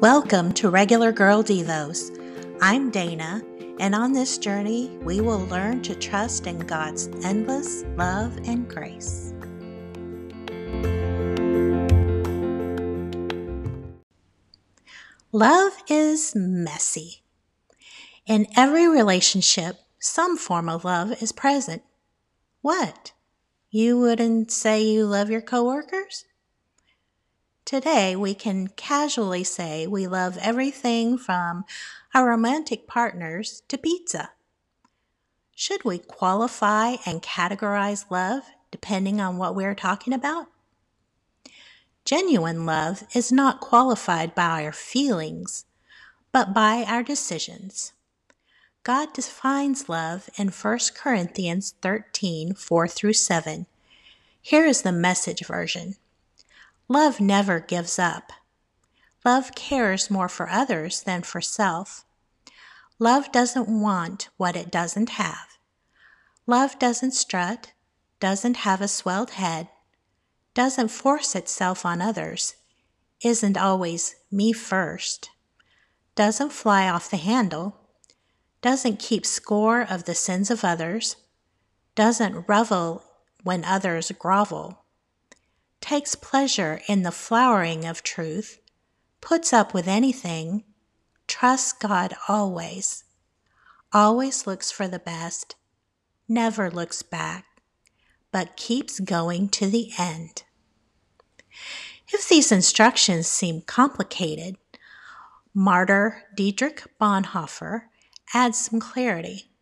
Welcome to Regular Girl Devos. I'm Dana, and on this journey, we will learn to trust in God's endless love and grace. Love is messy. In every relationship, some form of love is present. What? You wouldn't say you love your coworkers? Today, we can casually say we love everything from our romantic partners to pizza. Should we qualify and categorize love depending on what we're talking about? Genuine love is not qualified by our feelings, but by our decisions. God defines love in 1 Corinthians 13 4 through 7. Here is the message version. Love never gives up. Love cares more for others than for self. Love doesn't want what it doesn't have. Love doesn't strut, doesn't have a swelled head, doesn't force itself on others, isn't always me first, doesn't fly off the handle, doesn't keep score of the sins of others, doesn't revel when others grovel takes pleasure in the flowering of truth, puts up with anything, trusts God always, always looks for the best, never looks back, but keeps going to the end. If these instructions seem complicated, martyr Dietrich Bonhoeffer adds some clarity.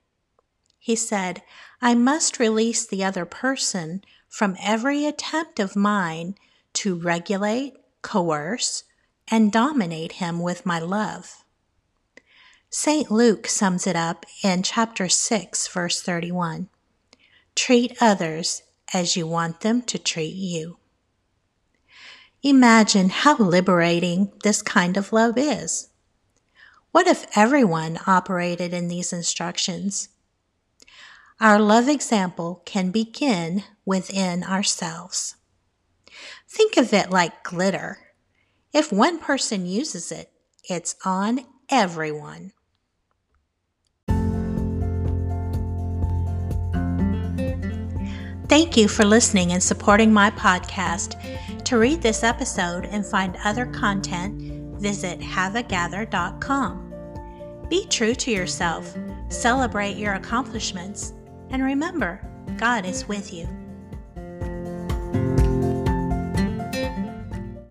He said, I must release the other person from every attempt of mine to regulate, coerce, and dominate him with my love. St. Luke sums it up in chapter 6, verse 31. Treat others as you want them to treat you. Imagine how liberating this kind of love is. What if everyone operated in these instructions? Our love example can begin within ourselves. Think of it like glitter. If one person uses it, it's on everyone. Thank you for listening and supporting my podcast. To read this episode and find other content, visit haveagather.com. Be true to yourself, celebrate your accomplishments, and remember, God is with you.